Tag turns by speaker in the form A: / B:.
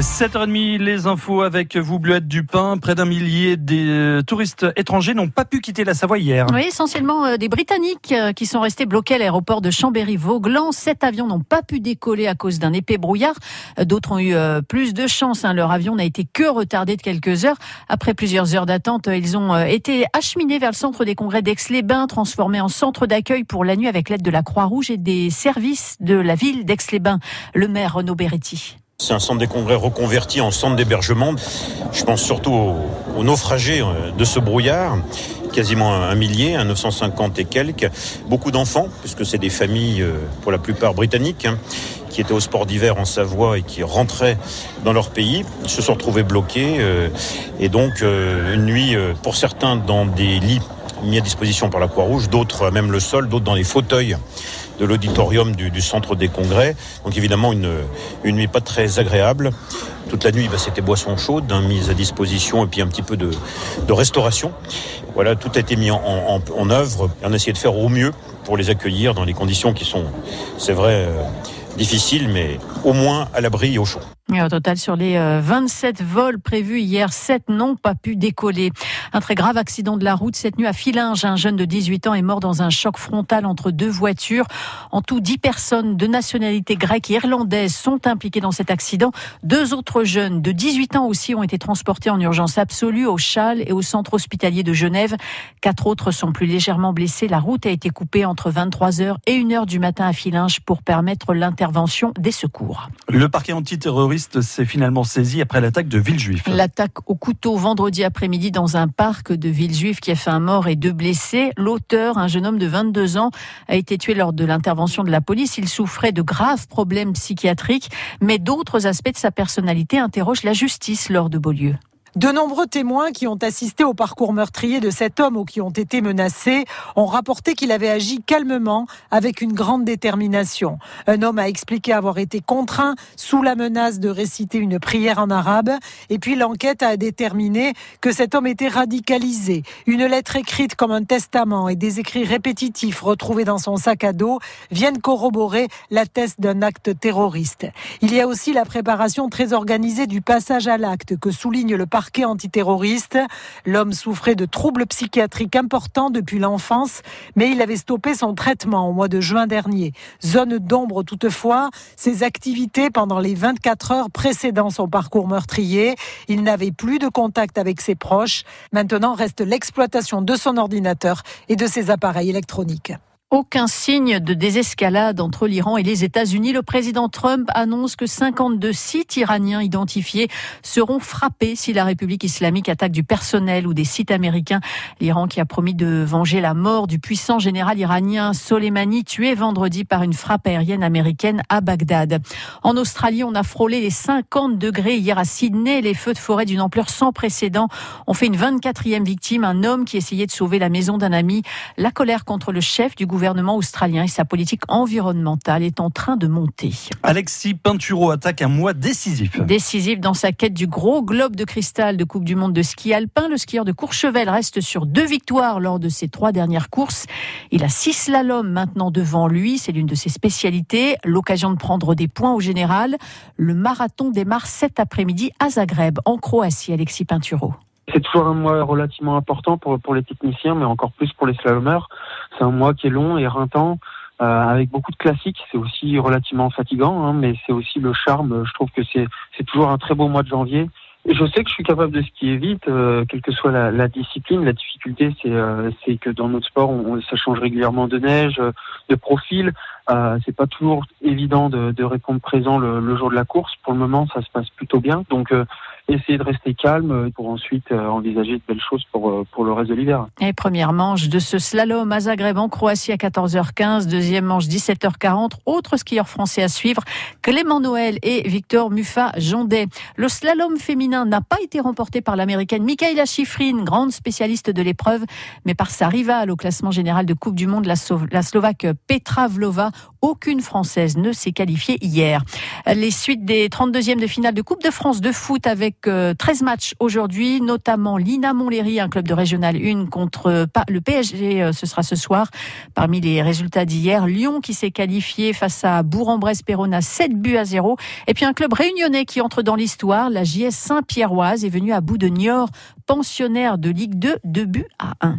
A: 7h30, les infos avec vous, Bluette Dupin. Près d'un millier des euh, touristes étrangers n'ont pas pu quitter la Savoie hier.
B: Oui, essentiellement euh, des Britanniques euh, qui sont restés bloqués à l'aéroport de Chambéry-Vauglan. Sept avions n'ont pas pu décoller à cause d'un épais brouillard. D'autres ont eu plus de chance. Hein. Leur avion n'a été que retardé de quelques heures. Après plusieurs heures d'attente, ils ont été acheminés vers le centre des congrès d'Aix-les-Bains, transformés en centre d'accueil pour la nuit avec l'aide de la Croix-Rouge et des services de la ville d'Aix-les-Bains. Le maire Renaud Beretti.
C: C'est un centre des congrès reconverti en centre d'hébergement. Je pense surtout aux, naufragés euh, de ce brouillard quasiment un millier, un 950 et quelques. Beaucoup d'enfants, puisque c'est des familles euh, pour la plupart britanniques, hein, qui étaient au sport d'hiver en Savoie et qui rentraient dans leur pays, se sont retrouvés bloqués. Euh, et donc une nuit, pour certains, dans des lits mis à disposition par la Croix-Rouge, d'autres même le sol, d'autres dans les fauteuils de l'auditorium du, centre des congrès. Donc évidemment une, une nuit pas très agréable. Toute la nuit, bah, c'était boisson chaude, hein, mise à disposition et puis un petit peu de, restauration. Voilà, tout a été mis en, œuvre et on a essayé de faire au mieux pour les accueillir dans les conditions qui sont, c'est vrai, euh, difficiles, mais au moins à l'abri et au chaud.
B: Au total, sur les 27 euh, vols prévus hier, 7 n'ont pas pu décoller. Un très grave accident de la route cette nuit à Filinge. Un jeune de 18 ans est mort dans un choc frontal entre deux voitures. En tout, 10 personnes de nationalité grecque et irlandaise sont impliquées dans cet accident. Deux autres jeunes de 18 ans aussi ont été transportés en urgence absolue au Châle et au centre hospitalier de Genève. Quatre autres sont plus légèrement blessés. La route a été coupée entre 23h et 1h du matin à Filinge pour permettre l'intervention des secours.
A: Le parquet antiterroriste s'est finalement saisi après l'attaque de Villejuif.
B: L'attaque au couteau vendredi après-midi dans un parc de Villejuif qui a fait un mort et deux blessés. L'auteur, un jeune homme de 22 ans, a été tué lors de l'intervention de la police. Il souffrait de graves problèmes psychiatriques, mais d'autres aspects de sa personnalité interrogent la justice lors de Beaulieu.
D: De nombreux témoins qui ont assisté au parcours meurtrier de cet homme ou qui ont été menacés ont rapporté qu'il avait agi calmement avec une grande détermination. Un homme a expliqué avoir été contraint sous la menace de réciter une prière en arabe et puis l'enquête a déterminé que cet homme était radicalisé. Une lettre écrite comme un testament et des écrits répétitifs retrouvés dans son sac à dos viennent corroborer la thèse d'un acte terroriste. Il y a aussi la préparation très organisée du passage à l'acte que souligne le parcours antiterroriste. L'homme souffrait de troubles psychiatriques importants depuis l'enfance, mais il avait stoppé son traitement au mois de juin dernier. Zone d'ombre toutefois, ses activités pendant les 24 heures précédant son parcours meurtrier. Il n'avait plus de contact avec ses proches. Maintenant reste l'exploitation de son ordinateur et de ses appareils électroniques.
B: Aucun signe de désescalade entre l'Iran et les États-Unis. Le président Trump annonce que 52 sites iraniens identifiés seront frappés si la République islamique attaque du personnel ou des sites américains. L'Iran qui a promis de venger la mort du puissant général iranien Soleimani tué vendredi par une frappe aérienne américaine à Bagdad. En Australie, on a frôlé les 50 degrés hier à Sydney. Les feux de forêt d'une ampleur sans précédent ont fait une 24e victime, un homme qui essayait de sauver la maison d'un ami. La colère contre le chef du gouvernement gouvernement australien et sa politique environnementale est en train de monter.
A: Alexis Pinturo attaque un mois décisif.
B: Décisif dans sa quête du gros globe de cristal de Coupe du Monde de ski alpin. Le skieur de Courchevel reste sur deux victoires lors de ses trois dernières courses. Il a six slaloms maintenant devant lui. C'est l'une de ses spécialités. L'occasion de prendre des points au général. Le marathon démarre cet après-midi à Zagreb, en Croatie. Alexis Pinturo.
E: C'est toujours un mois relativement important pour, pour les techniciens, mais encore plus pour les slalomeurs. C'est un mois qui est long et éreintant, euh, avec beaucoup de classiques. C'est aussi relativement fatigant, hein, mais c'est aussi le charme. Je trouve que c'est toujours un très beau mois de janvier. Je sais que je suis capable de skier vite, euh, quelle que soit la, la discipline. La difficulté, c'est euh, que dans notre sport, on, ça change régulièrement de neige, de profil. Euh, c'est pas toujours évident de, de répondre présent le, le, jour de la course. Pour le moment, ça se passe plutôt bien. Donc, euh, essayer de rester calme pour ensuite euh, envisager de belles choses pour, euh, pour le reste de l'hiver.
B: Et première manche de ce slalom à Zagreb en Croatie à 14h15, deuxième manche 17h40. Autre skieur français à suivre, Clément Noël et Victor Muffat Jondet. Le slalom féminin n'a pas été remporté par l'américaine Michaela Schifrin, grande spécialiste de l'épreuve, mais par sa rivale au classement général de Coupe du Monde, la, Slovaque Petra Vlova, Aucune Française ne s'est qualifiée hier. Les suites des 32e de finale de Coupe de France de foot avec 13 euh, matchs aujourd'hui, notamment Lina Montlhéry, un club de Régional 1 contre le PSG, euh, ce sera ce soir. Parmi les résultats d'hier, Lyon qui s'est qualifié face à Bourg-en-Bresse-Péronne 7 buts à 0. Et puis un club réunionnais qui entre dans l'histoire, la JS Saint-Pierroise est venue à bout de Niort, pensionnaire de Ligue 2, 2 buts à 1.